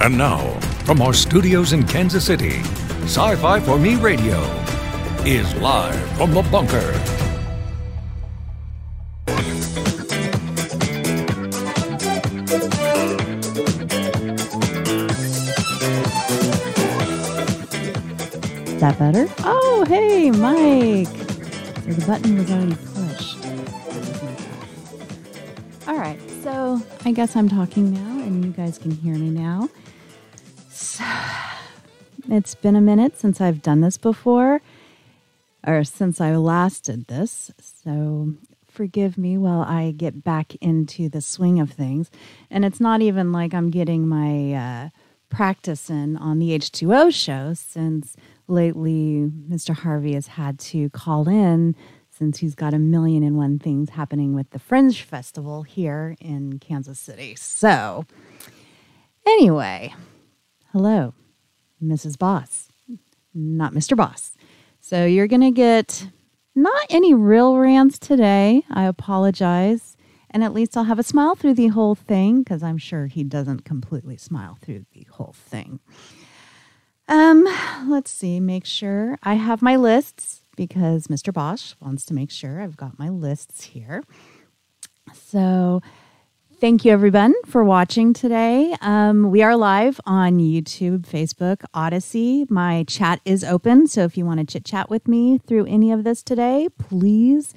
And now, from our studios in Kansas City, Sci Fi for Me Radio is live from the bunker. Is that better? Oh, hey, Mike. So the button was already pushed. All right, so I guess I'm talking now, and you guys can hear me now. It's been a minute since I've done this before, or since I last did this. So forgive me while I get back into the swing of things. And it's not even like I'm getting my uh, practice in on the H2O show since lately Mr. Harvey has had to call in since he's got a million and one things happening with the Fringe Festival here in Kansas City. So, anyway, hello, Mrs. Boss, not Mr. Boss. So, you're going to get not any real rants today. I apologize. And at least I'll have a smile through the whole thing because I'm sure he doesn't completely smile through the whole thing. Um, let's see, make sure I have my lists because Mr. Bosch wants to make sure I've got my lists here. So, thank you everyone for watching today. Um, we are live on YouTube, Facebook, Odysee. My chat is open, so if you want to chit chat with me through any of this today, please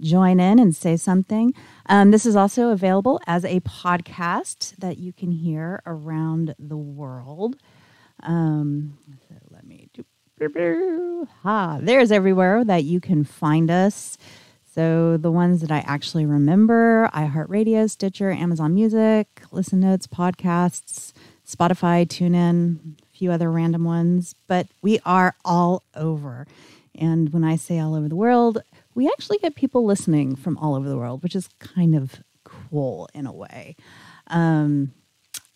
join in and say something. Um, this is also available as a podcast that you can hear around the world. Um, so let me do. Ha, there's everywhere that you can find us. So the ones that I actually remember iHeartRadio, Stitcher, Amazon Music, Listen Notes, podcasts, Spotify, TuneIn, a few other random ones, but we are all over. And when I say all over the world, we actually get people listening from all over the world, which is kind of cool in a way. Um,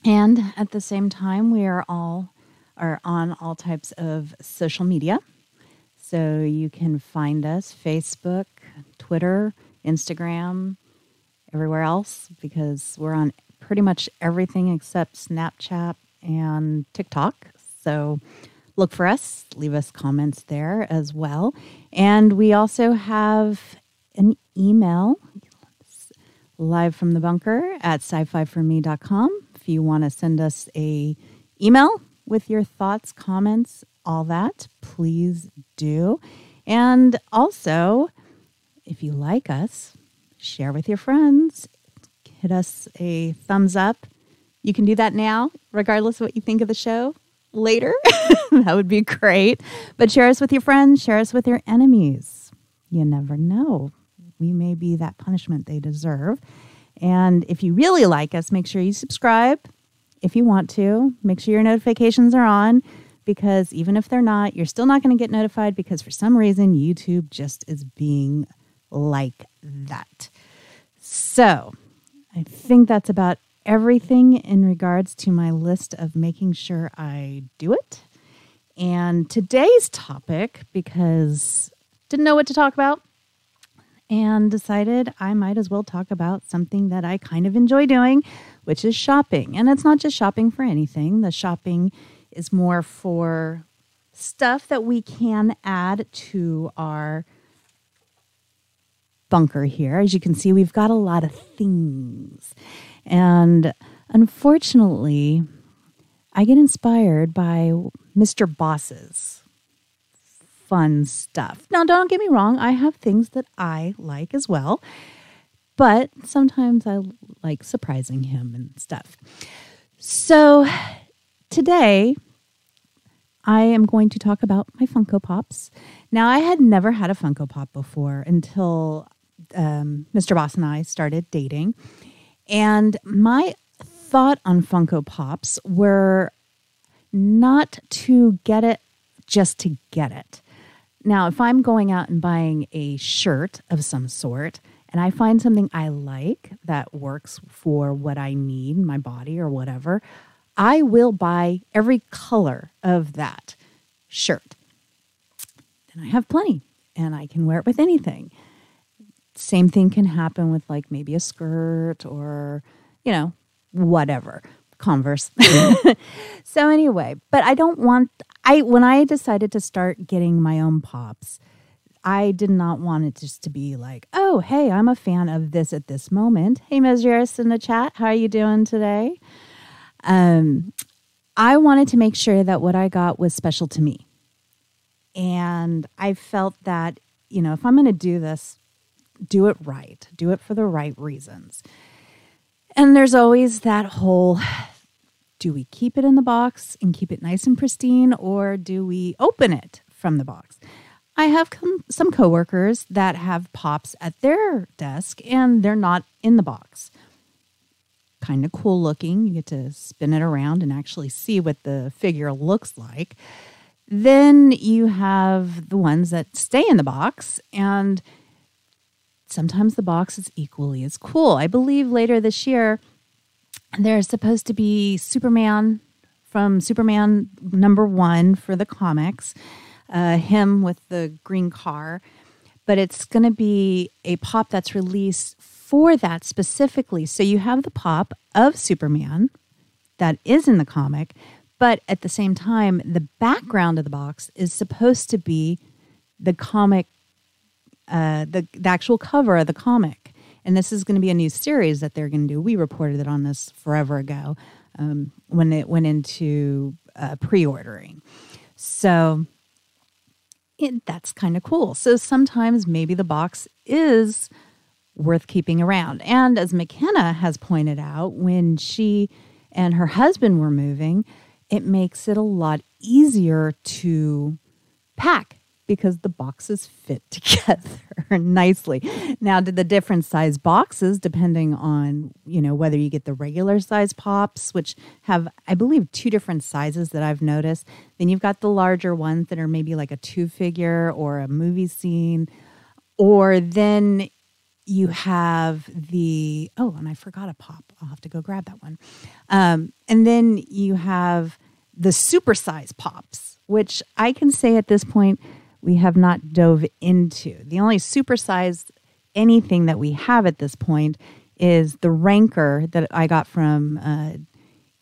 and at the same time, we are all are on all types of social media. So you can find us Facebook, Twitter, Instagram, everywhere else because we're on pretty much everything except Snapchat and TikTok. So look for us, leave us comments there as well. And we also have an email live from the bunker at sci-fi4me.com if you want to send us a email with your thoughts, comments, all that, please do. And also, if you like us, share with your friends, hit us a thumbs up. You can do that now, regardless of what you think of the show later. that would be great. But share us with your friends, share us with your enemies. You never know. We may be that punishment they deserve. And if you really like us, make sure you subscribe if you want to. Make sure your notifications are on because even if they're not, you're still not going to get notified because for some reason YouTube just is being like that. So I think that's about everything in regards to my list of making sure I do it. And today's topic, because didn't know what to talk about, and decided I might as well talk about something that I kind of enjoy doing, which is shopping. And it's not just shopping for anything, the shopping is more for stuff that we can add to our bunker here. As you can see, we've got a lot of things. And unfortunately, I get inspired by Mr. Boss's fun stuff. Now, don't get me wrong, I have things that I like as well, but sometimes I like surprising him and stuff. So, today I am going to talk about my Funko Pops. Now, I had never had a Funko Pop before until um, Mr. Boss and I started dating. And my thought on Funko Pops were not to get it just to get it. Now, if I'm going out and buying a shirt of some sort and I find something I like that works for what I need, my body or whatever, I will buy every color of that shirt. And I have plenty and I can wear it with anything. Same thing can happen with like maybe a skirt or, you know, whatever. Converse. so anyway, but I don't want I when I decided to start getting my own pops, I did not want it just to be like, oh, hey, I'm a fan of this at this moment. Hey, Ms. In the chat, how are you doing today? Um, I wanted to make sure that what I got was special to me. And I felt that, you know, if I'm going to do this, do it right, do it for the right reasons. And there's always that whole do we keep it in the box and keep it nice and pristine, or do we open it from the box? I have com- some coworkers that have pops at their desk and they're not in the box. Kind of cool looking. You get to spin it around and actually see what the figure looks like. Then you have the ones that stay in the box, and sometimes the box is equally as cool. I believe later this year, there's supposed to be Superman from Superman number one for the comics, uh, him with the green car. But it's going to be a pop that's released for that specifically. So you have the pop of Superman that is in the comic, but at the same time, the background of the box is supposed to be the comic, uh, the, the actual cover of the comic and this is going to be a new series that they're going to do. We reported it on this forever ago um, when it went into uh, pre-ordering. So it, that's kind of cool. So sometimes maybe the box is worth keeping around. And as McKenna has pointed out, when she and her husband were moving, it makes it a lot easier to pack because the boxes fit together nicely. Now, did the different size boxes, depending on you know whether you get the regular size pops, which have I believe two different sizes that I've noticed. Then you've got the larger ones that are maybe like a two figure or a movie scene, or then you have the oh, and I forgot a pop. I'll have to go grab that one. Um, and then you have the super size pops, which I can say at this point we have not dove into. The only supersized anything that we have at this point is the Rancor that I got from uh,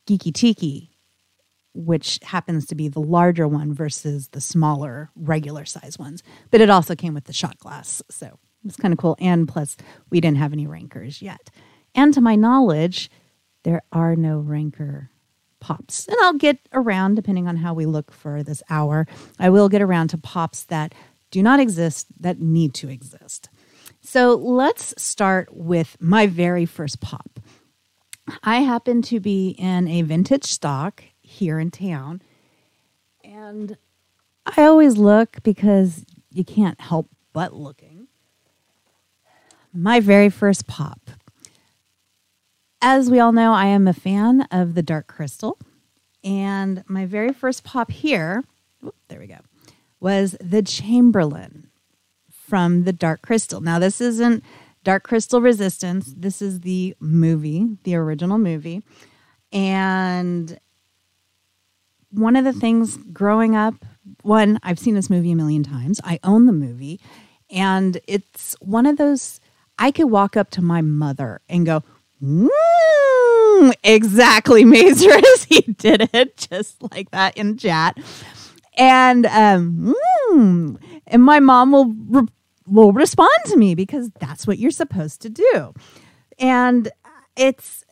Geeky Tiki, which happens to be the larger one versus the smaller regular size ones. But it also came with the shot glass, so it's kind of cool. And plus, we didn't have any Rancors yet. And to my knowledge, there are no Rancor pops. And I'll get around, depending on how we look for this hour, I will get around to pops that do not exist that need to exist. So let's start with my very first pop. I happen to be in a vintage stock here in town, and I always look because you can't help but looking. My very first pop as we all know, I am a fan of the Dark Crystal. And my very first pop here, whoop, there we go, was the Chamberlain from the Dark Crystal. Now, this isn't Dark Crystal Resistance, this is the movie, the original movie. And one of the things growing up, one, I've seen this movie a million times. I own the movie. And it's one of those, I could walk up to my mother and go, Mm, exactly, Mazers. he did it just like that in chat. And um, mm, and my mom will re- will respond to me because that's what you're supposed to do. And it's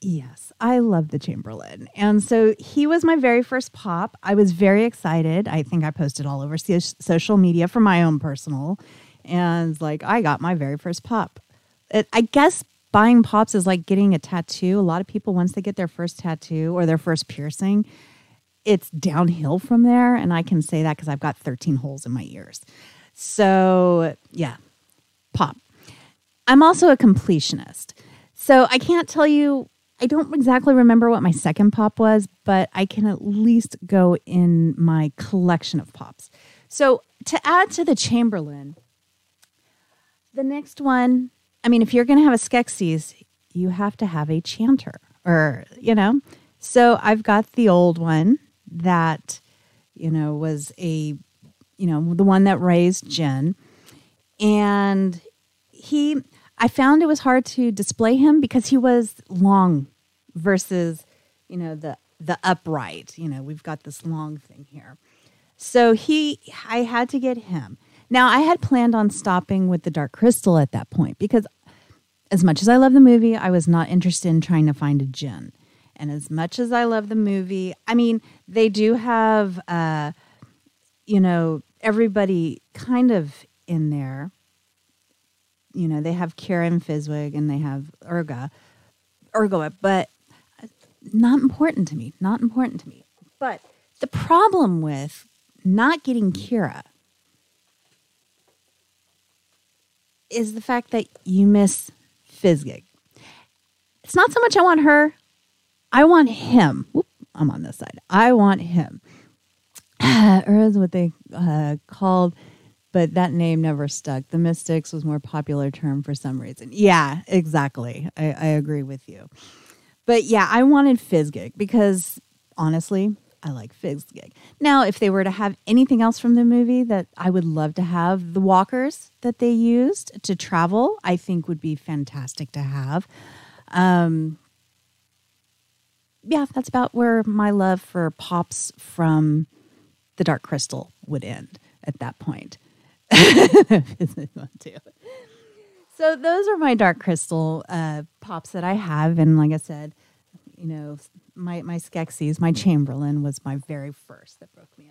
yes, I love the Chamberlain. And so he was my very first pop. I was very excited. I think I posted all over social media for my own personal and like I got my very first pop. It, I guess buying pops is like getting a tattoo. A lot of people, once they get their first tattoo or their first piercing, it's downhill from there. And I can say that because I've got 13 holes in my ears. So, yeah, pop. I'm also a completionist. So I can't tell you, I don't exactly remember what my second pop was, but I can at least go in my collection of pops. So to add to the Chamberlain, the next one I mean, if you're going to have a Skeksis, you have to have a chanter, or you know. So I've got the old one that you know was a you know the one that raised Jen, and he. I found it was hard to display him because he was long versus you know, the the upright. You know, we've got this long thing here. So he, I had to get him. Now I had planned on stopping with the Dark Crystal at that point because, as much as I love the movie, I was not interested in trying to find a Jen. And as much as I love the movie, I mean, they do have, uh, you know, everybody kind of in there. You know, they have Karen Fizzgig and they have Urga, Urgoa, but not important to me. Not important to me. But the problem with not getting Kira is the fact that you miss Fizzgig. It's not so much I want her, I want him. Whoop, I'm on this side. I want him. or is what they uh, called, but that name never stuck. The Mystics was more popular term for some reason. Yeah, exactly. I, I agree with you. But yeah, I wanted Fizzgig because honestly, I like Fizzgig. Now, if they were to have anything else from the movie that I would love to have, the walkers that they used to travel, I think would be fantastic to have. Um, yeah, that's about where my love for pops from the Dark Crystal would end at that point. so those are my Dark Crystal uh, pops that I have, and like I said, you know, my my Skeksis, my Chamberlain was my very first that broke me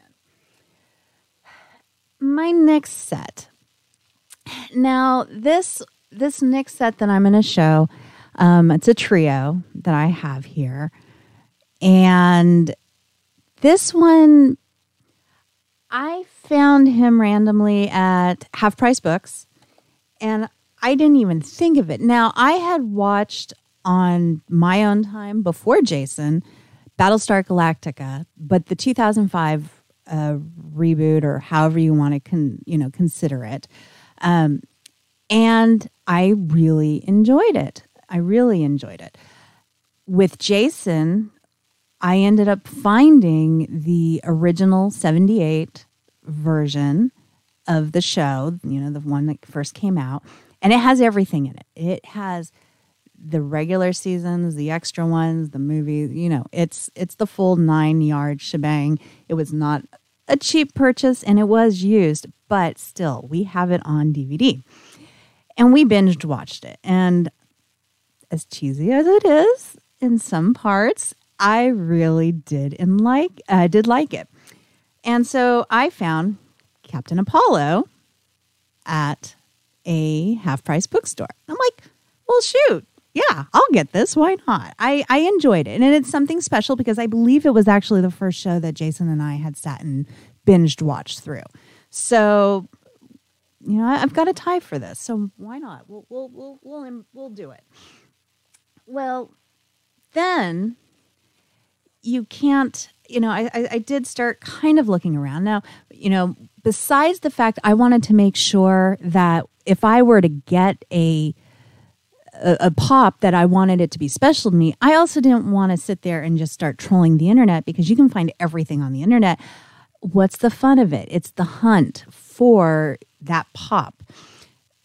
in. My next set. Now this this next set that I'm going to show, um, it's a trio that I have here, and this one I found him randomly at Half Price Books, and I didn't even think of it. Now, I had watched on my own time before Jason Battlestar Galactica, but the 2005 uh, reboot, or however you want to con- you know consider it, um, and I really enjoyed it. I really enjoyed it. With Jason, I ended up finding the original 78 version of the show, you know, the one that first came out, and it has everything in it. It has the regular seasons, the extra ones, the movies, you know, it's it's the full 9-yard shebang. It was not a cheap purchase and it was used, but still, we have it on DVD. And we binged watched it. And as cheesy as it is in some parts, I really did and like I uh, did like it. And so I found Captain Apollo at a half price bookstore. I'm like, well, shoot. Yeah, I'll get this. Why not? I, I enjoyed it. And it's something special because I believe it was actually the first show that Jason and I had sat and binged watched through. So, you know, I've got a tie for this. So why not? We'll, we'll, we'll, we'll, we'll do it. Well, then you can't you know I, I did start kind of looking around now you know besides the fact i wanted to make sure that if i were to get a a, a pop that i wanted it to be special to me i also didn't want to sit there and just start trolling the internet because you can find everything on the internet what's the fun of it it's the hunt for that pop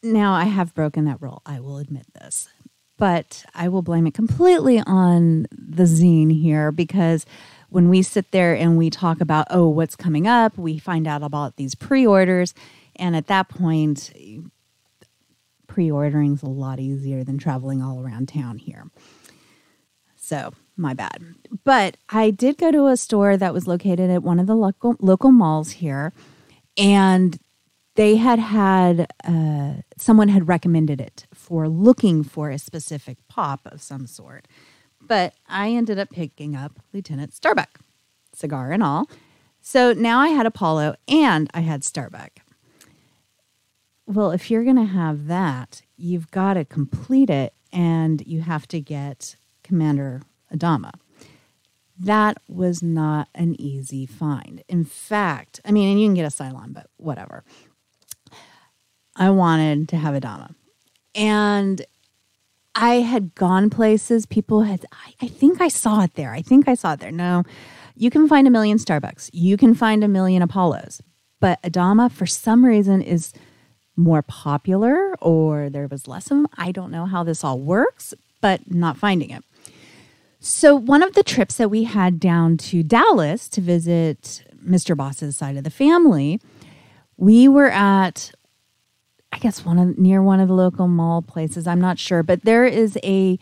now i have broken that rule i will admit this but I will blame it completely on the zine here because when we sit there and we talk about, oh, what's coming up, we find out about these pre orders. And at that point, pre ordering is a lot easier than traveling all around town here. So, my bad. But I did go to a store that was located at one of the local, local malls here. And they had had uh, someone had recommended it for looking for a specific pop of some sort but i ended up picking up lieutenant starbuck cigar and all so now i had apollo and i had starbuck well if you're going to have that you've got to complete it and you have to get commander adama that was not an easy find. In fact, I mean, and you can get a Cylon, but whatever. I wanted to have Adama. And I had gone places, people had, I, I, think I saw it there. I think I saw it there. No, you can find a million Starbucks, you can find a million Apollos, but Adama, for some reason, is more popular or there was less of them. I don't know how this all works, but not finding it. So, one of the trips that we had down to Dallas to visit Mr. Boss's side of the family, we were at, I guess, one of near one of the local mall places. I'm not sure, but there is a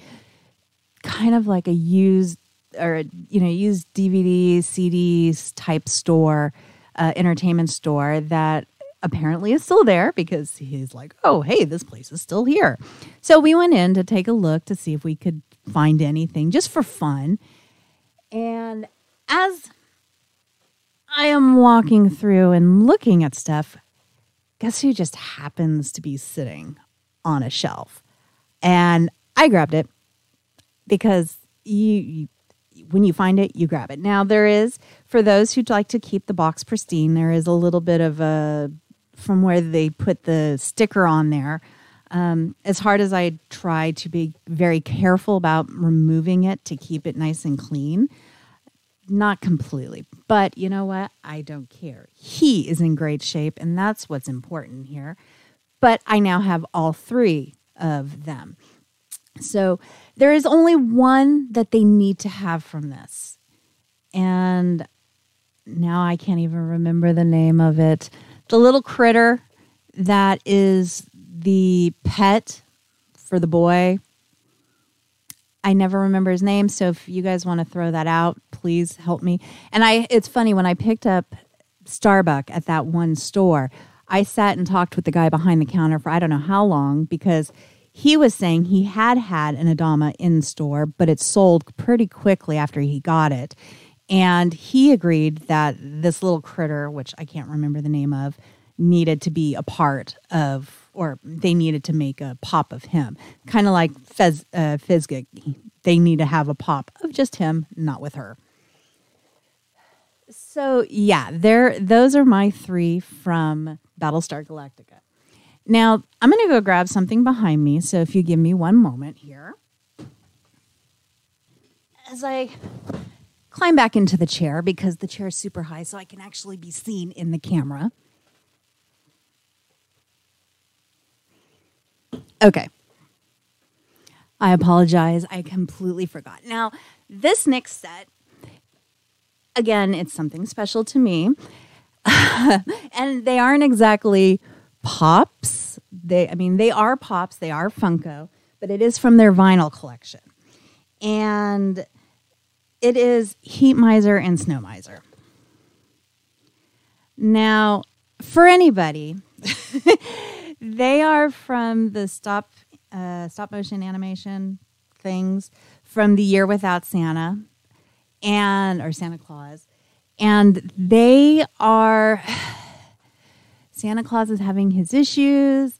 kind of like a used or you know used DVDs, CDs type store, uh, entertainment store that apparently is still there because he's like, oh hey, this place is still here. So we went in to take a look to see if we could find anything just for fun. And as I am walking through and looking at stuff, guess who just happens to be sitting on a shelf? And I grabbed it because you, you when you find it, you grab it. Now, there is, for those who'd like to keep the box pristine, there is a little bit of a, from where they put the sticker on there. Um, as hard as I try to be very careful about removing it to keep it nice and clean, not completely. But you know what? I don't care. He is in great shape, and that's what's important here. But I now have all three of them. So there is only one that they need to have from this. And now I can't even remember the name of it. The little critter that is the pet for the boy. I never remember his name, so if you guys want to throw that out, please help me. And I it's funny when I picked up Starbuck at that one store, I sat and talked with the guy behind the counter for I don't know how long because he was saying he had had an Adama in store, but it sold pretty quickly after he got it. And he agreed that this little critter, which I can't remember the name of, needed to be a part of, or they needed to make a pop of him. Kind of like Fez, uh, Fizzgig. They need to have a pop of just him, not with her. So yeah, there those are my three from Battlestar Galactica. Now, I'm going to go grab something behind me. So if you give me one moment here. As I climb back into the chair because the chair is super high so I can actually be seen in the camera. Okay. I apologize. I completely forgot. Now, this next set, again, it's something special to me. and they aren't exactly pops. They, I mean, they are pops. They are Funko, but it is from their vinyl collection, and it is Heat Miser and Snow Miser. Now, for anybody, they are from the stop uh, stop motion animation things from the Year Without Santa and or Santa Claus, and they are Santa Claus is having his issues,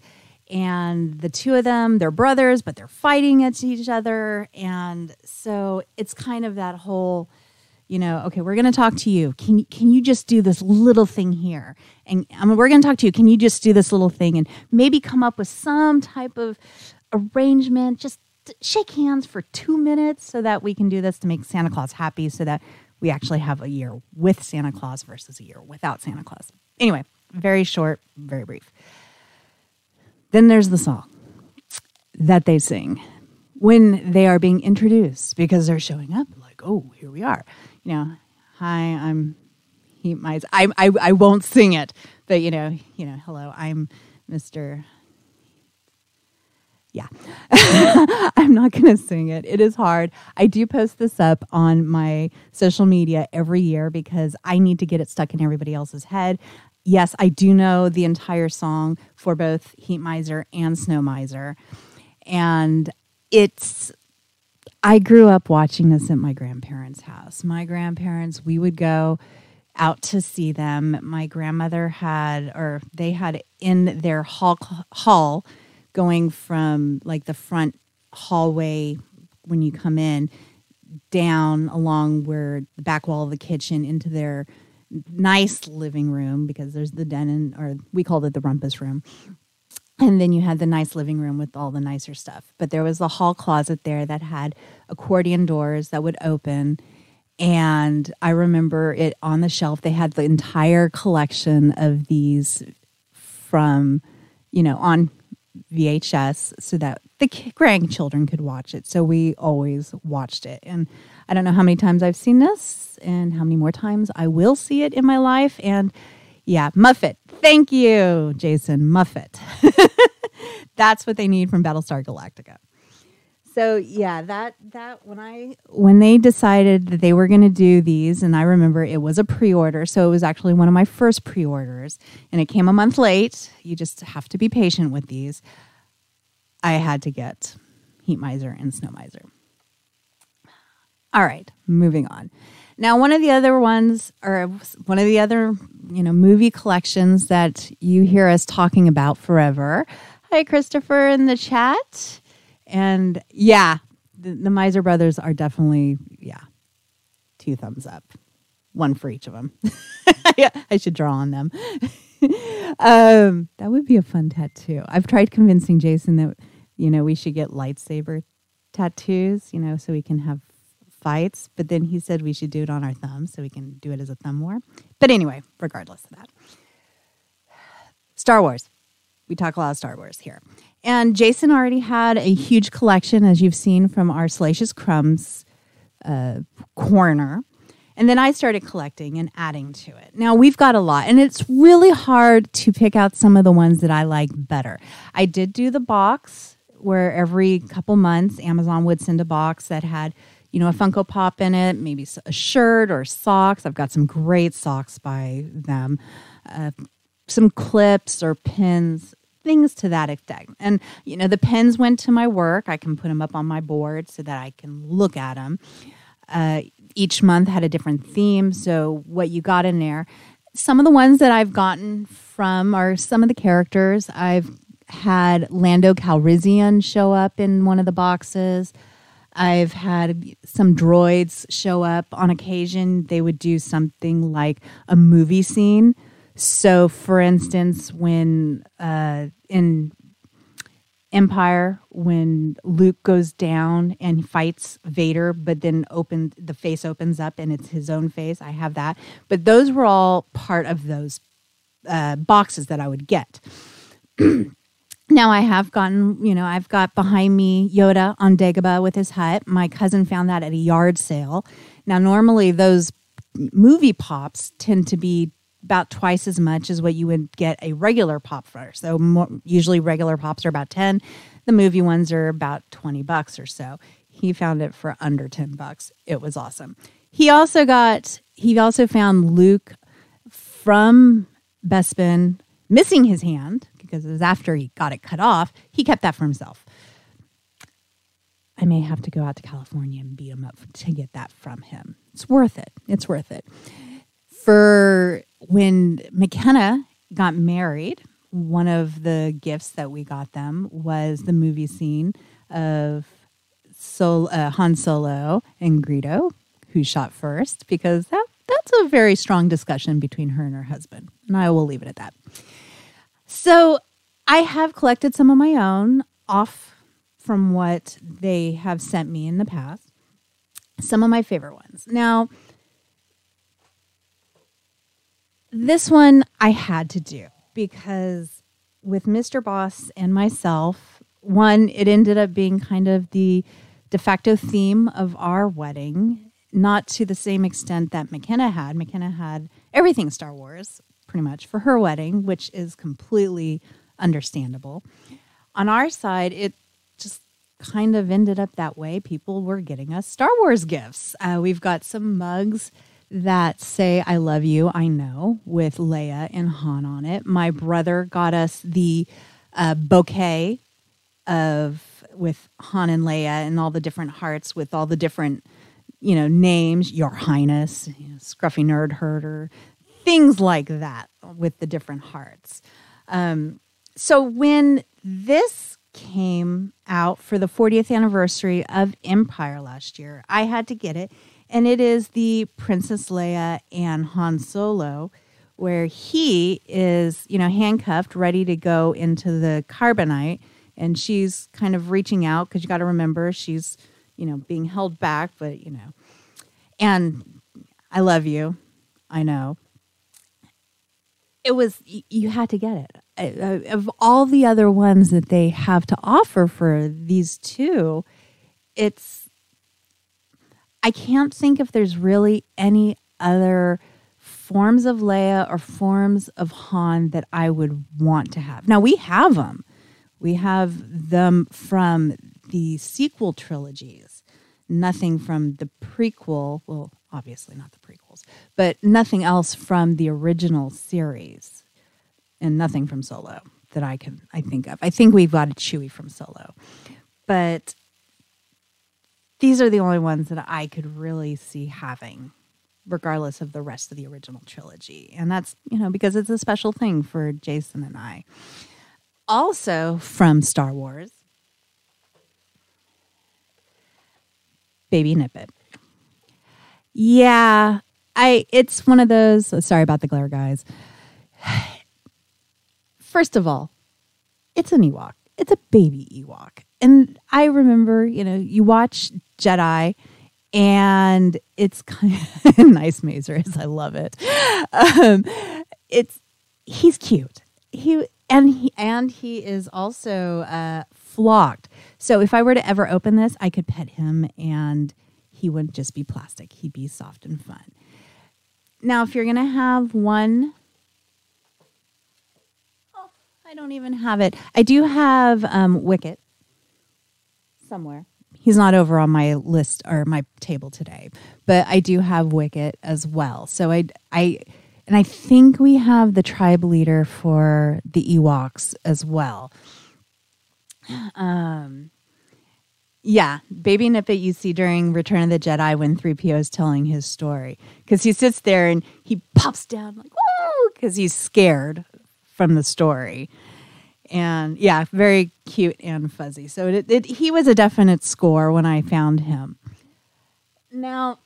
and the two of them, they're brothers, but they're fighting at each other. And so it's kind of that whole, you know, okay, we're going to talk to you. Can, can you just do this little thing here? And I mean, we're going to talk to you. Can you just do this little thing and maybe come up with some type of arrangement? Just shake hands for two minutes so that we can do this to make Santa Claus happy so that we actually have a year with Santa Claus versus a year without Santa Claus. Anyway, very short, very brief. Then there's the song that they sing when they are being introduced because they're showing up like, oh, here we are. You know, hi, I'm he my I, I I won't sing it, but you know, you know, hello, I'm Mr. Yeah. I'm not to sing it. It is hard. I do post this up on my social media every year because I need to get it stuck in everybody else's head yes, I do know the entire song for both Heat Miser and Snow Miser. And it's, I grew up watching this at my grandparents' house. My grandparents, we would go out to see them. My grandmother had, or they had in their hall, hall going from like the front hallway when you come in down along where the back wall of the kitchen into their nice living room because there's the den and or we called it the rumpus room. And then you had the nice living room with all the nicer stuff. But there was the hall closet there that had accordion doors that would open. And I remember it on the shelf. They had the entire collection of these from, you know, on VHS so that the grandchildren could watch it. So we always watched it. And I don't know how many times I've seen this and how many more times I will see it in my life. And yeah, Muffit. Thank you, Jason. Muffit. That's what they need from Battlestar Galactica. So yeah, that that when I when they decided that they were going to do these, and I remember it was a pre-order, so it was actually one of my first pre-orders, and it came a month late. You just have to be patient with these. I had to get Heat Miser and Snow Miser. All right, moving on. Now, one of the other ones, or one of the other, you know, movie collections that you hear us talking about forever. Hi, Christopher, in the chat. And yeah, the, the Miser brothers are definitely, yeah, two thumbs up, one for each of them. yeah, I should draw on them. um, that would be a fun tattoo. I've tried convincing Jason that, you know, we should get lightsaber tattoos, you know, so we can have fights. But then he said we should do it on our thumbs so we can do it as a thumb war. But anyway, regardless of that, Star Wars. We talk a lot of Star Wars here. And Jason already had a huge collection, as you've seen from our Salacious Crumbs uh, corner. And then I started collecting and adding to it. Now we've got a lot, and it's really hard to pick out some of the ones that I like better. I did do the box where every couple months Amazon would send a box that had, you know, a Funko Pop in it, maybe a shirt or socks. I've got some great socks by them, uh, some clips or pins things to that extent. And, you know, the pens went to my work. I can put them up on my board so that I can look at them. Uh, each month had a different theme. So, what you got in there, some of the ones that I've gotten from are some of the characters. I've had Lando Calrissian show up in one of the boxes. I've had some droids show up on occasion. They would do something like a movie scene. So, for instance, when uh, in Empire, when Luke goes down and fights Vader, but then open the face opens up and it's his own face, I have that. But those were all part of those uh, boxes that I would get. now I have gotten, you know, I've got behind me Yoda on Dagobah with his hut. My cousin found that at a yard sale. Now, normally those movie pops tend to be about twice as much as what you would get a regular pop for. So more, usually regular pops are about 10. The movie ones are about 20 bucks or so. He found it for under 10 bucks. It was awesome. He also got he also found Luke from Bespin missing his hand because it was after he got it cut off. He kept that for himself. I may have to go out to California and beat him up to get that from him. It's worth it. It's worth it. For when McKenna got married, one of the gifts that we got them was the movie scene of Sol- uh, Han Solo and Greedo, who shot first, because that that's a very strong discussion between her and her husband. And I will leave it at that. So I have collected some of my own off from what they have sent me in the past. Some of my favorite ones. Now, this one I had to do because with Mr. Boss and myself, one, it ended up being kind of the de facto theme of our wedding, not to the same extent that McKenna had. McKenna had everything Star Wars pretty much for her wedding, which is completely understandable. On our side, it just kind of ended up that way. People were getting us Star Wars gifts. Uh, we've got some mugs that say I love you, I know, with Leia and Han on it. My brother got us the uh, bouquet of with Han and Leia and all the different hearts with all the different, you know, names, Your Highness, you know, Scruffy Nerd Herder, things like that with the different hearts. Um, so when this came out for the 40th anniversary of Empire last year, I had to get it and it is the Princess Leia and Han Solo, where he is, you know, handcuffed, ready to go into the carbonite, and she's kind of reaching out because you got to remember she's, you know, being held back, but you know, and I love you, I know. It was you had to get it. of all the other ones that they have to offer for these two, it's I can't think if there's really any other forms of Leia or forms of Han that I would want to have. Now we have them. We have them from the sequel trilogies. Nothing from the prequel, well, obviously not the but nothing else from the original series and nothing from Solo that I can I think of. I think we've got a Chewie from Solo, but these are the only ones that I could really see having, regardless of the rest of the original trilogy, and that's you know because it's a special thing for Jason and I. Also from Star Wars, Baby Nippet. Yeah, I it's one of those sorry about the glare guys. First of all, it's an Ewok. It's a baby Ewok. And I remember, you know, you watch Jedi and it's kind of nice Mazers. I love it. Um, it's he's cute. He and he and he is also uh, flocked. So if I were to ever open this, I could pet him and he wouldn't just be plastic. He'd be soft and fun. Now, if you're going to have one I don't even have it. I do have um, Wicket somewhere. He's not over on my list or my table today, but I do have Wicket as well. So I, I, and I think we have the tribe leader for the Ewoks as well. Um, yeah, Baby Nippet you see during Return of the Jedi when 3PO is telling his story. Because he sits there and he pops down like, whoa, because he's scared from the story. And yeah, very cute and fuzzy. So it, it, he was a definite score when I found him. Now,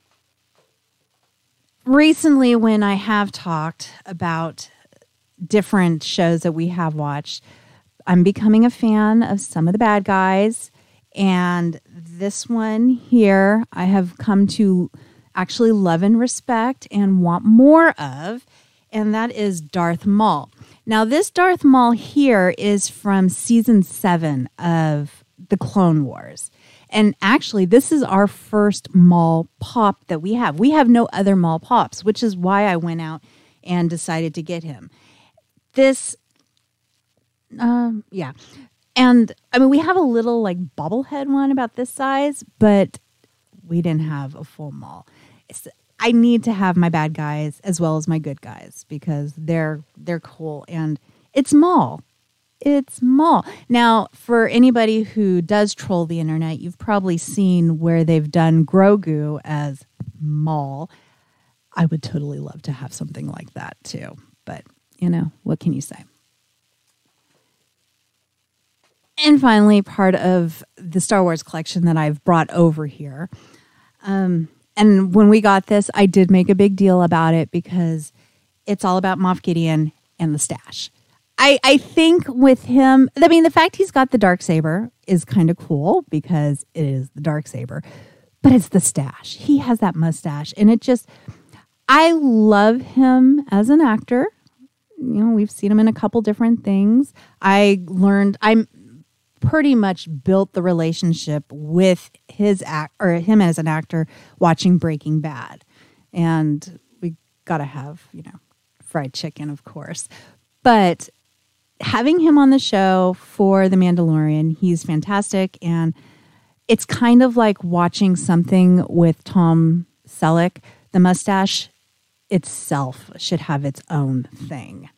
recently, when I have talked about different shows that we have watched, I'm becoming a fan of some of the bad guys. And this one here, I have come to actually love and respect and want more of. And that is Darth Maul. Now, this Darth Maul here is from season seven of the Clone Wars. And actually, this is our first Maul pop that we have. We have no other Maul pops, which is why I went out and decided to get him. This, um, yeah. And I mean, we have a little like bobblehead one about this size, but we didn't have a full Maul. It's, I need to have my bad guys as well as my good guys because they're they're cool and it's Maul. It's Maul. Now, for anybody who does troll the internet, you've probably seen where they've done Grogu as Maul. I would totally love to have something like that too. But, you know, what can you say? And finally, part of the Star Wars collection that I've brought over here. Um, and when we got this, I did make a big deal about it because it's all about Moff Gideon and the stash. I, I think with him, I mean, the fact he's got the dark saber is kind of cool because it is the dark saber, but it's the stash. He has that mustache, and it just, I love him as an actor. You know, we've seen him in a couple different things. I learned, I'm pretty much built the relationship with his act or him as an actor watching Breaking Bad. And we got to have, you know, fried chicken, of course. But having him on the show for The Mandalorian, he's fantastic. And it's kind of like watching something with Tom Selleck. The mustache itself should have its own thing.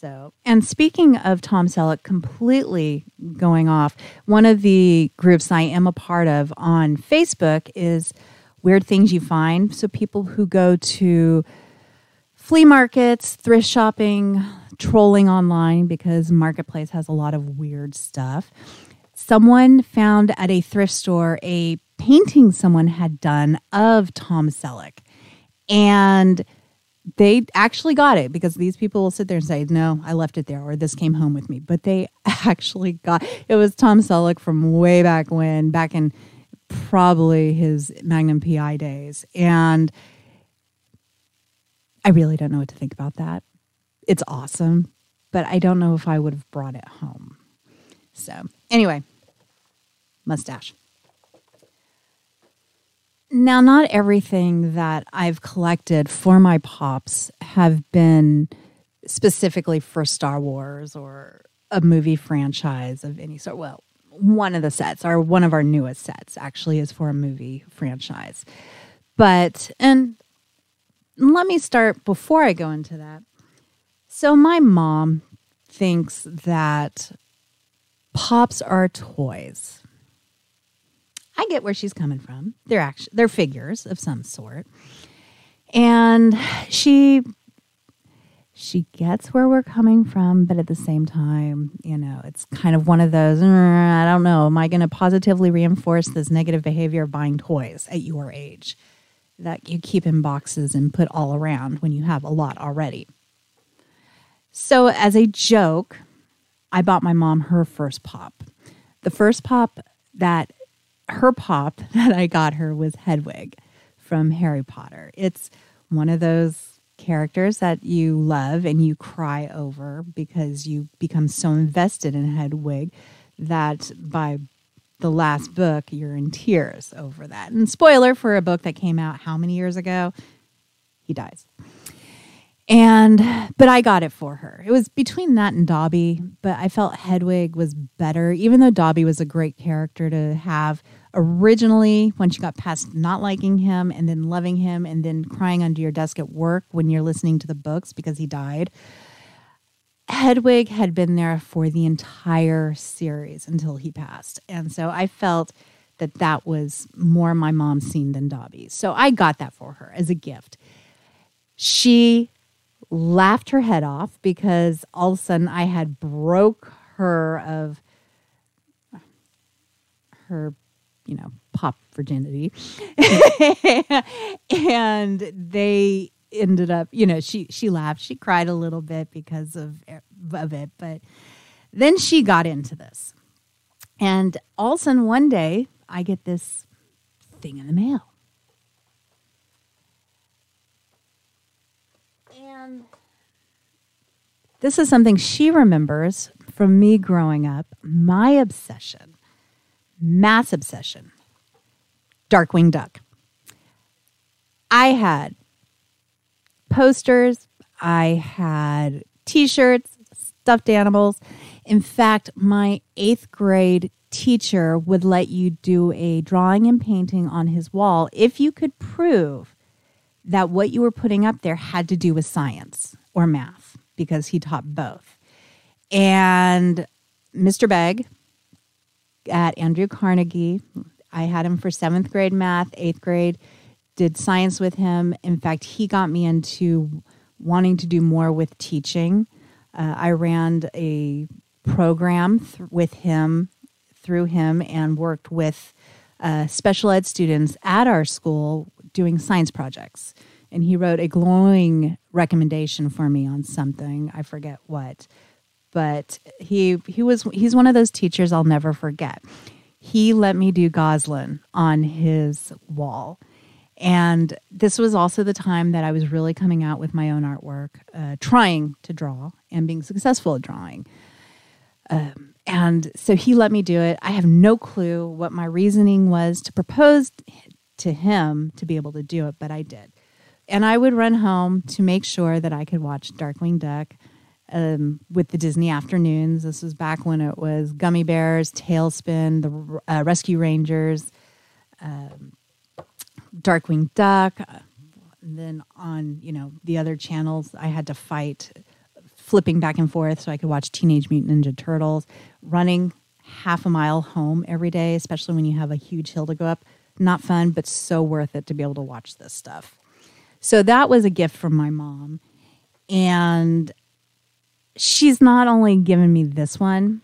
So, and speaking of Tom Selleck completely going off, one of the groups I am a part of on Facebook is Weird Things You Find. So, people who go to flea markets, thrift shopping, trolling online because Marketplace has a lot of weird stuff. Someone found at a thrift store a painting someone had done of Tom Selleck. And they actually got it because these people will sit there and say, No, I left it there, or this came home with me. But they actually got it was Tom Selleck from way back when, back in probably his Magnum PI days. And I really don't know what to think about that. It's awesome. but I don't know if I would have brought it home. So, anyway, mustache. Now, not everything that I've collected for my pops have been specifically for Star Wars or a movie franchise of any sort. Well, one of the sets, or one of our newest sets, actually is for a movie franchise. But, and let me start before I go into that. So, my mom thinks that pops are toys. I get where she's coming from. They're actually they're figures of some sort. And she she gets where we're coming from, but at the same time, you know, it's kind of one of those, mm, I don't know, am I going to positively reinforce this negative behavior of buying toys at your age that you keep in boxes and put all around when you have a lot already? So, as a joke, I bought my mom her first pop. The first pop that her pop that I got her was Hedwig from Harry Potter. It's one of those characters that you love and you cry over because you become so invested in Hedwig that by the last book you're in tears over that. And spoiler for a book that came out how many years ago? He dies. And but I got it for her. It was between that and Dobby, but I felt Hedwig was better even though Dobby was a great character to have originally when she got past not liking him and then loving him and then crying under your desk at work when you're listening to the books because he died. Hedwig had been there for the entire series until he passed. And so I felt that that was more my mom's scene than Dobby's. So I got that for her as a gift. She laughed her head off because all of a sudden I had broke her of her you know, pop virginity. and they ended up, you know, she she laughed, she cried a little bit because of of it, but then she got into this. And all of a sudden one day I get this thing in the mail. And this is something she remembers from me growing up, my obsession mass obsession Darkwing Duck. I had posters, I had t shirts, stuffed animals. In fact, my eighth grade teacher would let you do a drawing and painting on his wall if you could prove that what you were putting up there had to do with science or math, because he taught both. And Mr. Begg, at Andrew Carnegie. I had him for seventh grade math, eighth grade, did science with him. In fact, he got me into wanting to do more with teaching. Uh, I ran a program th- with him, through him, and worked with uh, special ed students at our school doing science projects. And he wrote a glowing recommendation for me on something, I forget what but he he was he's one of those teachers I'll never forget. He let me do Gosalyn on his wall. And this was also the time that I was really coming out with my own artwork, uh, trying to draw and being successful at drawing. Um, and so he let me do it. I have no clue what my reasoning was to propose to him to be able to do it, but I did. And I would run home to make sure that I could watch Darkwing Duck um, with the Disney afternoons. This was back when it was Gummy Bears, Tailspin, the uh, Rescue Rangers, um, Darkwing Duck. And then on you know the other channels, I had to fight flipping back and forth so I could watch Teenage Mutant Ninja Turtles, running half a mile home every day, especially when you have a huge hill to go up. Not fun, but so worth it to be able to watch this stuff. So that was a gift from my mom. And she's not only given me this one,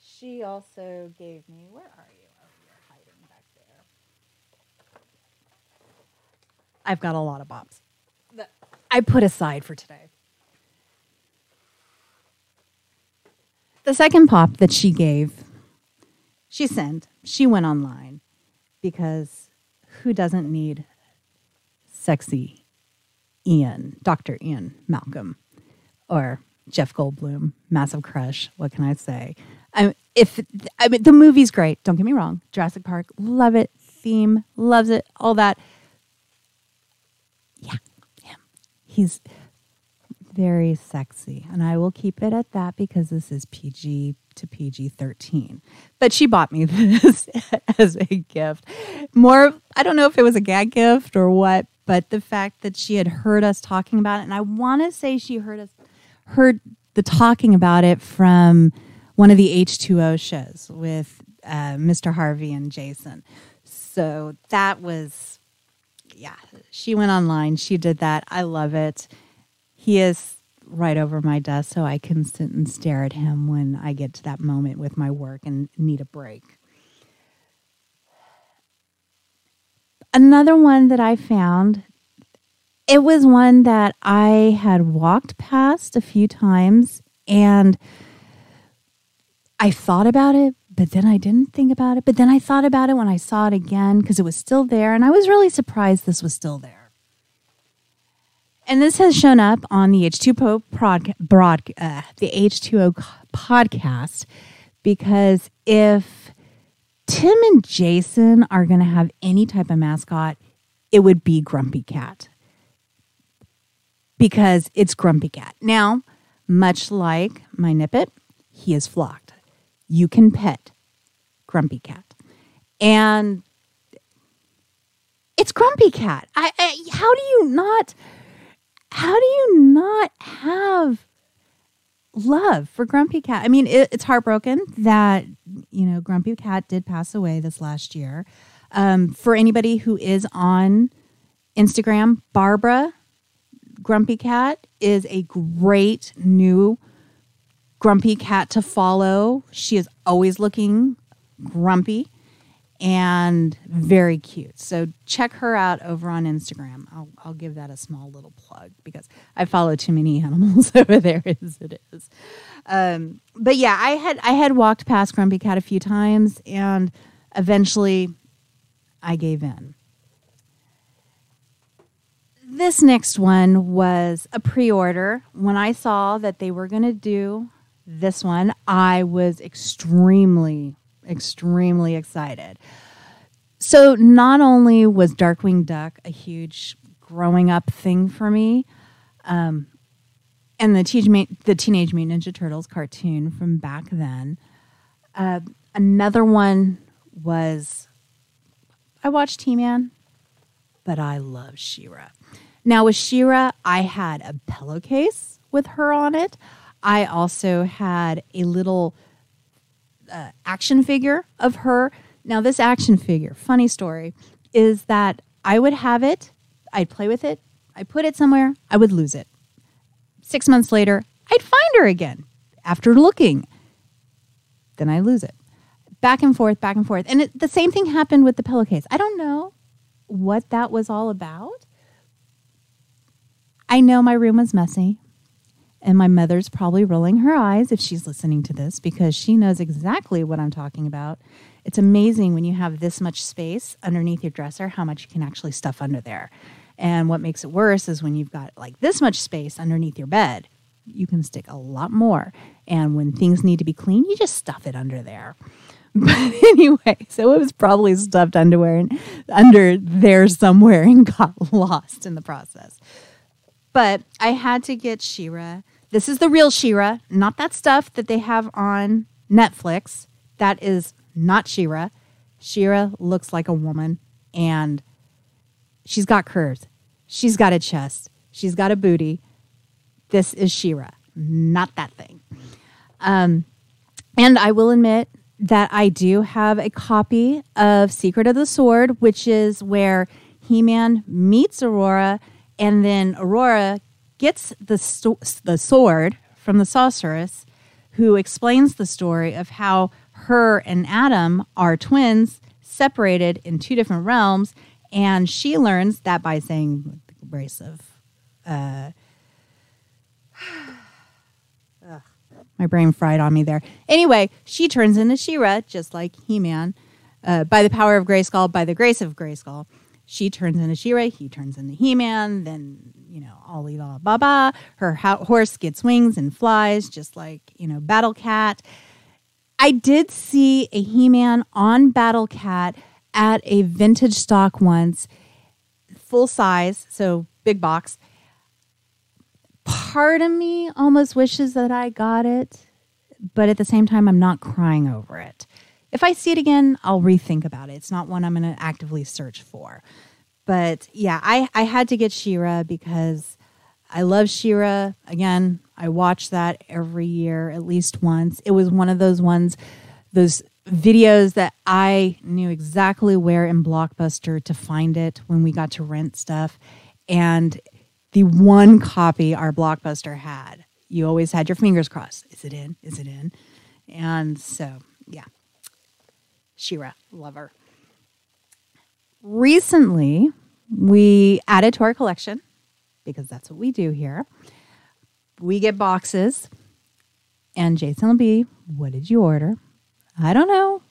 she also gave me, where are you? Oh, you're hiding back there. I've got a lot of bops that I put aside for today. The second pop that she gave, she sent, she went online because who doesn't need sexy Ian, Dr. Ian Malcolm, or Jeff Goldblum, massive crush. What can I say? I, if I mean the movie's great, don't get me wrong. Jurassic Park, love it. Theme, loves it. All that. Yeah, him. He's very sexy, and I will keep it at that because this is PG to PG 13. But she bought me this as a gift. More, I don't know if it was a gag gift or what, but the fact that she had heard us talking about it, and I want to say she heard us, heard the talking about it from one of the H2O shows with uh, Mr. Harvey and Jason. So that was, yeah, she went online. She did that. I love it. He is right over my desk so I can sit and stare at him when I get to that moment with my work and need a break. Another one that I found, it was one that I had walked past a few times and I thought about it, but then I didn't think about it. But then I thought about it when I saw it again because it was still there. And I was really surprised this was still there. And this has shown up on the H2O prod, broad, uh, the H2O podcast because if Tim and Jason are going to have any type of mascot, it would be Grumpy Cat because it's Grumpy Cat. Now, much like my Nippet, he is flocked. You can pet Grumpy Cat. And it's Grumpy Cat. I, I how do you not how do you not have love for Grumpy Cat? I mean, it, it's heartbroken that, you know, Grumpy Cat did pass away this last year. Um, for anybody who is on Instagram, Barbara Grumpy Cat is a great new Grumpy Cat to follow. She is always looking grumpy and very cute. So check her out over on Instagram. I'll, I'll give that a small little plug because I follow too many animals over there as it is. Um, but yeah, I had I had walked past Grumpy Cat a few times, and eventually, I gave in. This next one was a pre-order. When I saw that they were going to do this one, I was extremely extremely excited. So, not only was Darkwing Duck a huge growing up thing for me, um, and the, te- the Teenage Mutant Ninja Turtles cartoon from back then, uh, another one was I watched He Man, but I love She-Ra. Now, with She-Ra, I had a pillowcase with her on it. I also had a little uh, action figure of her. Now, this action figure, funny story, is that I would have it, I'd play with it, I'd put it somewhere, I would lose it. Six months later, I'd find her again after looking. Then I lose it. Back and forth, back and forth. And it, the same thing happened with the pillowcase. I don't know what that was all about. I know my room was messy. And my mother's probably rolling her eyes if she's listening to this because she knows exactly what I'm talking about. It's amazing when you have this much space underneath your dresser, how much you can actually stuff under there. And what makes it worse is when you've got like this much space underneath your bed, you can stick a lot more. And when things need to be clean, you just stuff it under there. But anyway, so it was probably stuffed underwear and under there somewhere and got lost in the process. But I had to get She-Ra. This is the real She-Ra, not that stuff that they have on Netflix. That is not She-Ra. She-Ra looks like a woman and she's got curves. She's got a chest. She's got a booty. This is She-Ra, not that thing. Um, and I will admit that I do have a copy of Secret of the Sword, which is where He Man meets Adora and then Adora gets the, sto- the sword from the sorceress, who explains the story of how her and Adam are twins separated in two different realms. And she learns that by saying abrasive. Uh, my brain fried on me there. Anyway, she turns into She-Ra, just like He Man, uh, by the power of Grayskull, by the grace of Grayskull. She turns into She-Ra, he turns into He-Man, then, you know, Alila Baba, her ho- horse gets wings and flies, just like, you know, Battle Cat. I did see a He-Man on Battle Cat at a vintage stock once, full size, so big box. Part of me almost wishes that I got it, but at the same time, I'm not crying over it. If I see it again, I'll rethink about it. It's not one I'm going to actively search for. But yeah, I, I had to get She-Ra because I love She-Ra. Again, I watch that every year at least once. It was one of those ones, those videos that I knew exactly where in Blockbuster to find it when we got to rent stuff. And the one copy our Blockbuster had, you always had your fingers crossed. Is it in? Is it in? And so, yeah. She-Ra, love her. Recently, we added to our collection because that's what we do here. We get boxes, and Jason will be, What did you order? I don't know.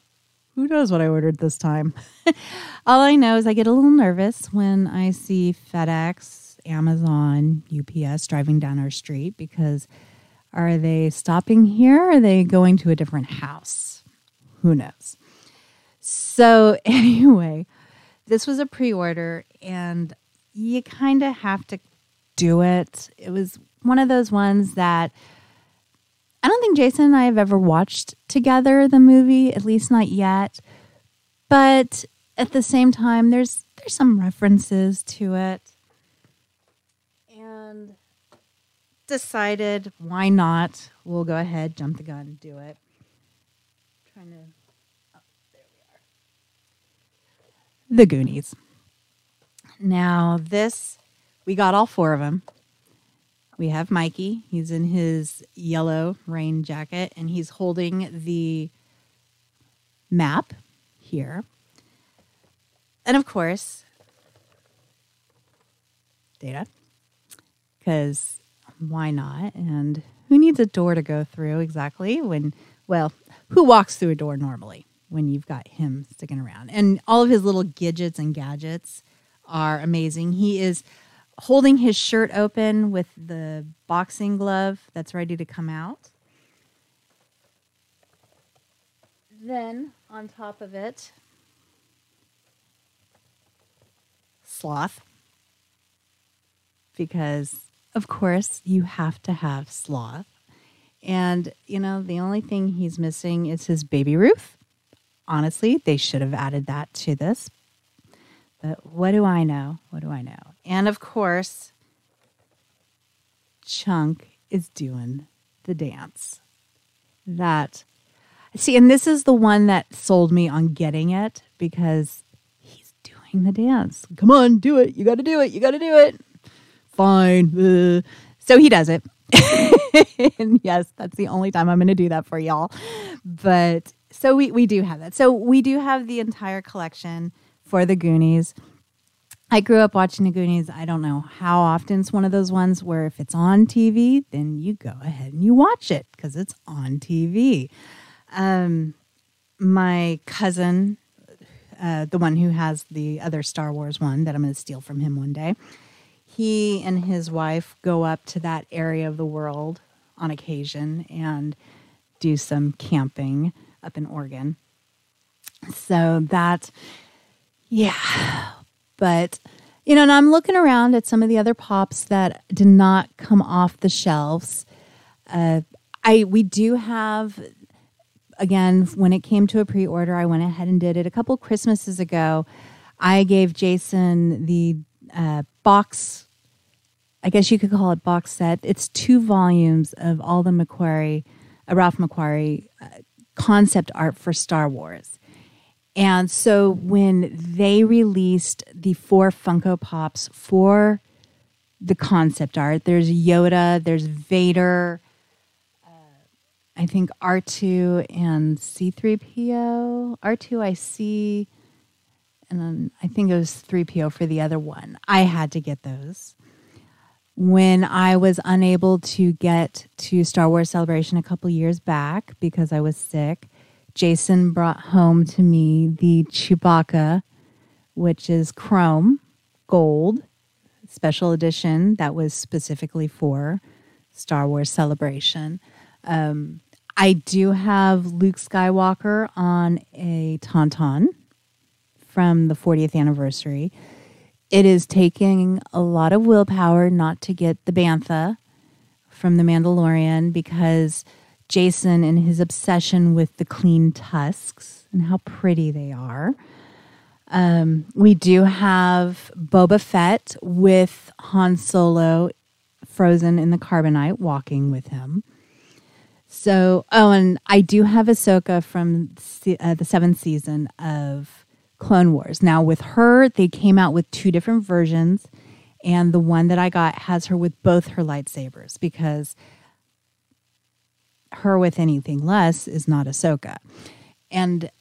Who knows what I ordered this time? All I know is I get a little nervous when I see FedEx, Amazon, UPS driving down our street because are they stopping here? Are they going to a different house? Who knows? So, anyway, this was a pre order and you kind of have to do it. It was one of those ones that I don't think Jason and I have ever watched together the movie, at least not yet. But at the same time, there's there's some references to it. And decided why not? We'll go ahead, jump the gun, do it. trying to oh, there we are. The Goonies. Now, this we got all four of them we have Mikey. He's in his yellow rain jacket and he's holding the map here. And of course, data, because why not? And who needs a door to go through exactly when, well, who walks through a door normally when you've got him sticking around? And all of his little gadgets and gadgets are amazing. He is holding his shirt open with the boxing glove that's ready to come out. Then, on top of it, sloth. Because, of course, you have to have sloth. And, you know, the only thing he's missing is his baby Ruth. Honestly, they should have added that to this, but what do I know? What do I know? And of course, Chunk is doing the dance. That, see, and this is the one that sold me on getting it because he's doing the dance. Come on, do it. You got to do it. You got to do it. Fine. So he does it. and yes, that's the only time I'm going to do that for y'all. But so we, we do have that. So we do have the entire collection for the Goonies. I grew up watching the Goonies. I don't know how often it's one of those ones where if it's on TV, then you go ahead and you watch it because it's on TV. Um, my cousin, uh, the one who has the other Star Wars one that I'm going to steal from him one day, he and his wife go up to that area of the world on occasion and do some camping up in Oregon. So that yeah. But, you know, and I'm looking around at some of the other pops that did not come off the shelves. Uh, I we do have again when it came to a pre-order i went ahead and did it a couple christmases ago i gave jason the uh, box i guess you could call it box set it's two volumes of all the McQuarrie, uh, ralph McQuarrie uh, concept art for star wars and so when they released the four Funko Pops for the concept art, there's Yoda, there's Vader, uh, I think R2 and C3PO. R2 I see, and then I think it was 3PO for the other one. I had to get those. When I was unable to get to Star Wars Celebration a couple years back because I was sick, Jason brought home to me the Chewbacca which is chrome, gold, special edition that was specifically for Star Wars Celebration. Um, I do have Luke Skywalker on a Tauntaun from the 40th anniversary. It is taking a lot of willpower not to get the Bantha from The Mandalorian because Jason and his obsession with the clean tusks and how pretty they are. Um, we do have Boba Fett with Han Solo frozen in the carbonite walking with him. So, oh, and I do have Ahsoka from uh, the seventh season of Clone Wars. Now, with her, they came out with two different versions, and the one that I got has her with both her lightsabers because her with anything less is not Ahsoka. And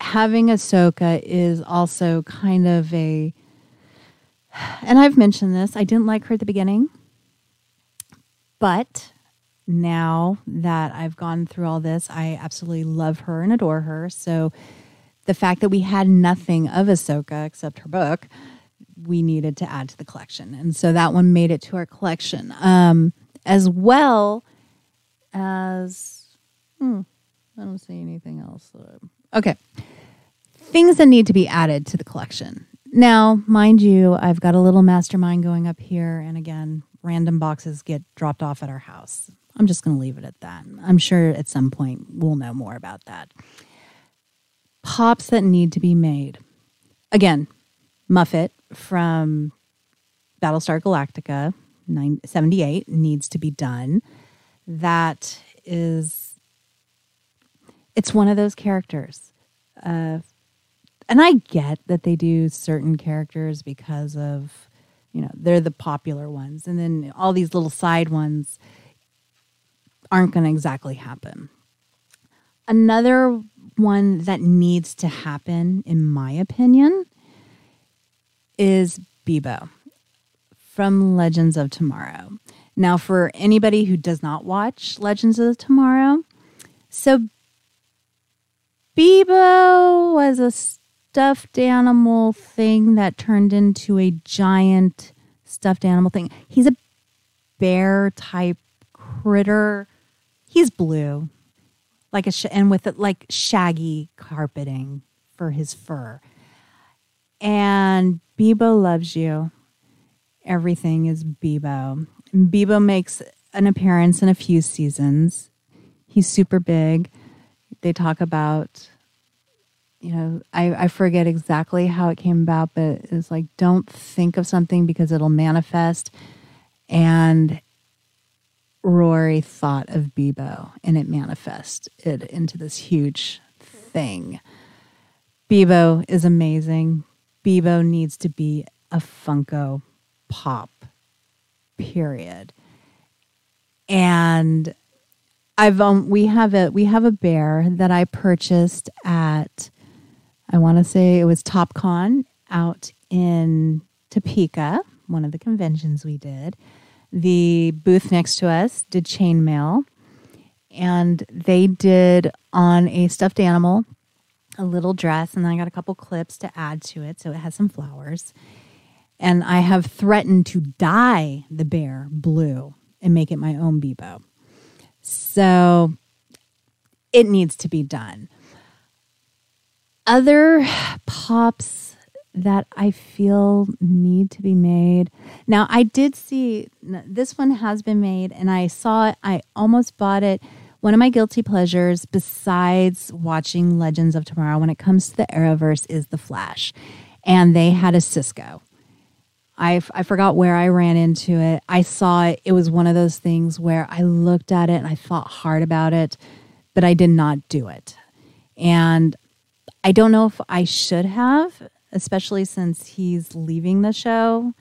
having Ahsoka is also kind of a, and I've mentioned this, I didn't like her at the beginning, but now that I've gone through all this, I absolutely love her and adore her. So the fact that we had nothing of Ahsoka except her book, we needed to add to the collection. And so that one made it to our collection. Um, as well as, hmm, I don't see anything else. Okay. Things that need to be added to the collection. Now, mind you, I've got a little mastermind going up here. And again, random boxes get dropped off at our house. I'm just going to leave it at that. I'm sure at some point we'll know more about that. Pops that need to be made. Again, Muffit from Battlestar Galactica 78 needs to be done. That is, it's one of those characters. Uh, and I get that they do certain characters because of, you know, they're the popular ones. And then all these little side ones aren't going to exactly happen. Another one that needs to happen, in my opinion, is Beebo from Legends of Tomorrow. Now, for anybody who does not watch Legends of Tomorrow, so Beebo was a stuffed animal thing that turned into a giant stuffed animal thing. He's a bear type critter He's blue, like a sh- and with like shaggy carpeting for his fur. And Beebo loves you. Everything is Beebo. Beebo makes an appearance in a few seasons. He's super big. They talk about, you know, I, I forget exactly how it came about, but it's like don't think of something because it'll manifest. And Rory thought of Beebo and it manifested into this huge thing. Beebo is amazing. Beebo needs to be a Funko Pop, period. And I've um, we have a we have a bear that I purchased at I want to say it was TopCon out in Topeka, one of the conventions we did the booth next to us did chainmail, and they did on a stuffed animal a little dress, and then I got a couple clips to add to it, so it has some flowers. And I have threatened to dye the bear blue and make it my own Beebo. So it needs to be done. Other pops that I feel need to be made. Now, I did see this one has been made, and I saw it. I almost bought it. One of my guilty pleasures, besides watching Legends of Tomorrow, when it comes to the Arrowverse, is The Flash. And they had a Cisco. I, I forgot where I ran into it. I saw it. It was one of those things where I looked at it and I thought hard about it, but I did not do it. And I don't know if I should have especially since he's leaving the show.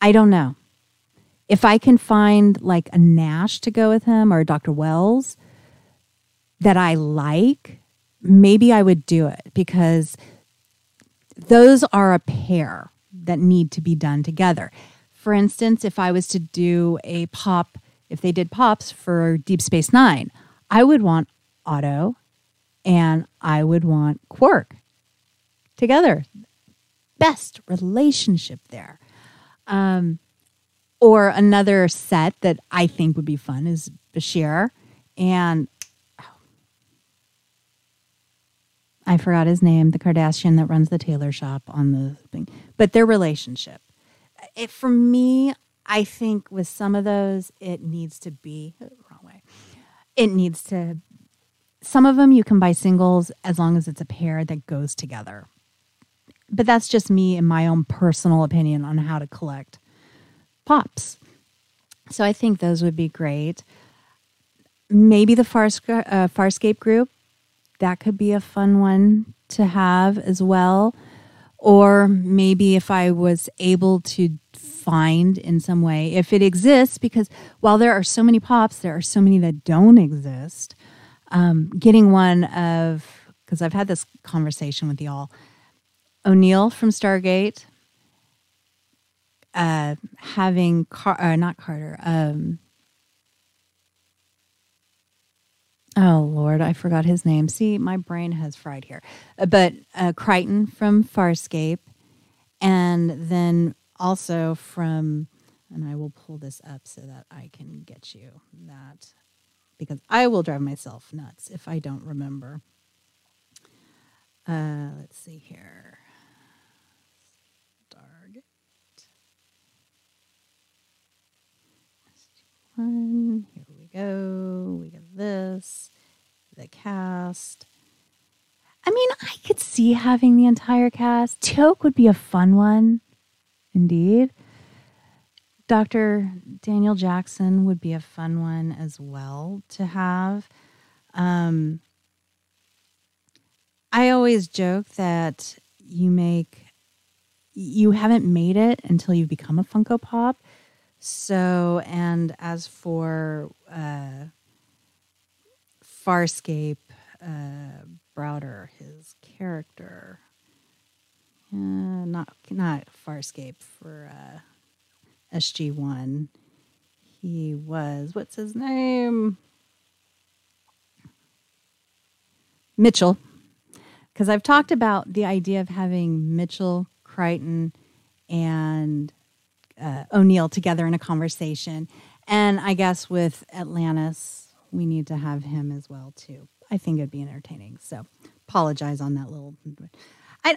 I don't know. If I can find like a Nash to go with him or Dr. Wells that I like, maybe I would do it because those are a pair that need to be done together. For instance, if I was to do a pop, if they did pops for Deep Space Nine, I would want Odo and I would want Quark together. Best relationship there. Um, or another set that I think would be fun is Bashir and I forgot his name, the Cardassian that runs the tailor shop on the thing, but their relationship. It, for me, I think with some of those, it needs to be wrong way. It needs to. Some of them you can buy singles as long as it's a pair that goes together. But that's just me and my own personal opinion on how to collect pops. So I think those would be great. Maybe the Farsca- uh, Farscape group that could be a fun one to have as well. Or maybe if I was able to find in some way, if it exists, because while there are so many pops, there are so many that don't exist. Um, getting one of, because I've had this conversation with y'all, O'Neill from Stargate, uh, having Car- uh, not Carter, um, Oh Lord, I forgot his name. See, my brain has fried here. Uh, but uh, Crichton from Farscape, and then also from, and I will pull this up so that I can get you that, because I will drive myself nuts if I don't remember. Uh, let's see here. Stargate. One. Here we go. We the cast. I mean, I could see having the entire cast. Toke would be a fun one, indeed. Dr. Daniel Jackson would be a fun one as well to have. Um, I always joke that you make, you haven't made it until you've become a Funko Pop. So, and as for uh, Farscape, uh, Browder, his character, uh, not not Farscape for uh, SG One. He was what's his name? Mitchell, because I've talked about the idea of having Mitchell, Crichton, and uh, O'Neill together in a conversation. And I guess with Atlantis, we need to have him as well too. I think it'd be entertaining. So apologize on that little. I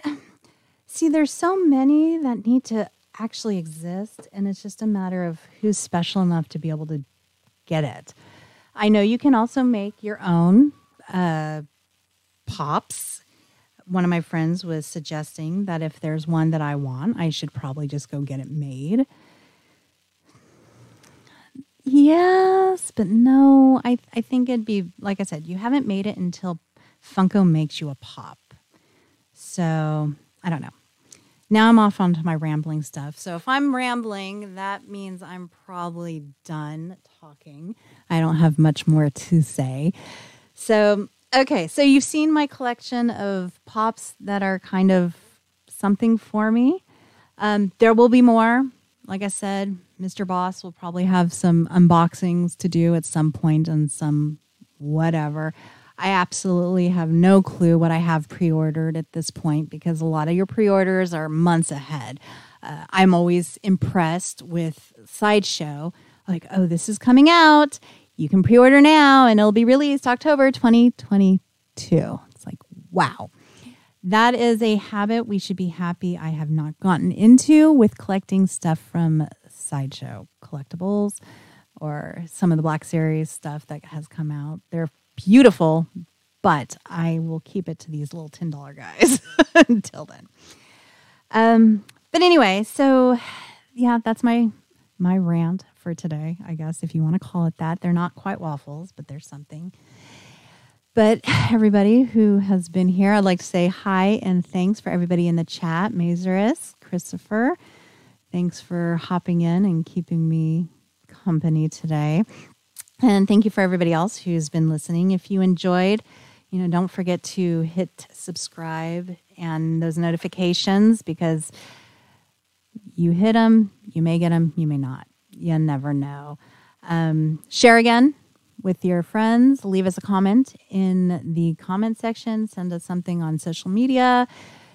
see. There's so many that need to actually exist, and it's just a matter of who's special enough to be able to get it. I know you can also make your own uh, pops. One of my friends was suggesting that if there's one that I want, I should probably just go get it made. Yes, but no. I I think it'd be like I said, you haven't made it until Funko makes you a pop. So I don't know. Now I'm off onto my rambling stuff. So if I'm rambling, that means I'm probably done talking. I don't have much more to say. So okay, so you've seen my collection of pops that are kind of something for me. Um, there will be more. Like I said, Mr. Boss will probably have some unboxings to do at some point and some whatever. I absolutely have no clue what I have pre ordered at this point because a lot of your pre orders are months ahead. Uh, I'm always impressed with Sideshow, like, oh, this is coming out. You can pre order now and it'll be released October 2022. It's like, wow. That is a habit we should be happy I have not gotten into with collecting stuff from Sideshow Collectibles or some of the Black Series stuff that has come out. They're beautiful, but I will keep it to these little $10 guys until then. Um, but anyway, so yeah, that's my my rant for today, I guess if you want to call it that. They're not quite waffles, but there's something. But everybody who has been here, I'd like to say hi and thanks for everybody in the chat. Mazurus, Christopher, thanks for hopping in and keeping me company today. And thank you for everybody else who's been listening. If you enjoyed, you know, don't forget to hit subscribe and those notifications because you hit them, you may get them, you may not. You never know. Um, share again with your friends. Leave us a comment in the comment section. Send us something on social media.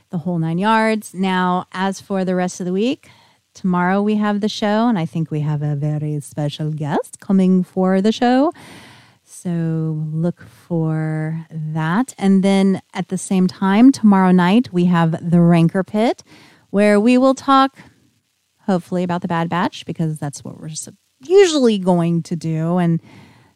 the whole nine yards. Now, as for the rest of the week, tomorrow we have the show, and I think we have a very special guest coming for the show. So look for that. And then at the same time, tomorrow night, we have the Rancor Pit, where we will talk hopefully about the Bad Batch, because that's what we're usually going to do. And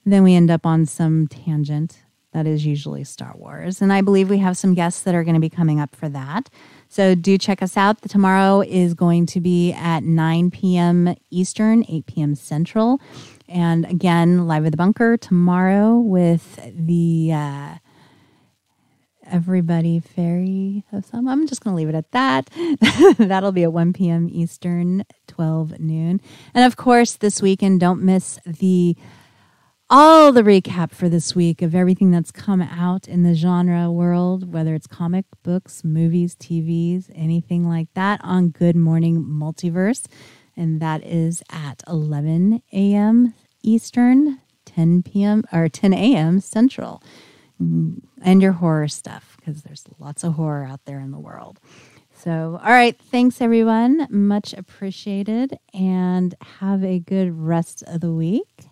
then we end up on some tangent that is usually Star Wars. And I believe we have some guests that are going to be coming up for that. So do check us out. Tomorrow is going to be at 9 p.m. Eastern, 8 p.m. Central. And again, live at the bunker tomorrow with the uh, Everybody Fairy of some. I'm just going to leave it at that. That'll be at 1 p.m. Eastern, 12 noon. And of course, this weekend, don't miss the all the recap for this week of everything that's come out in the genre world, whether it's comic books, movies, TVs, anything like that, on Good Morning Multiverse. And that is at 11 a.m. Eastern, 10 p.m. or 10 a.m. Central. Mm, and your horror stuff, because there's lots of horror out there in the world. So, all right. Thanks, everyone. Much appreciated. And have a good rest of the week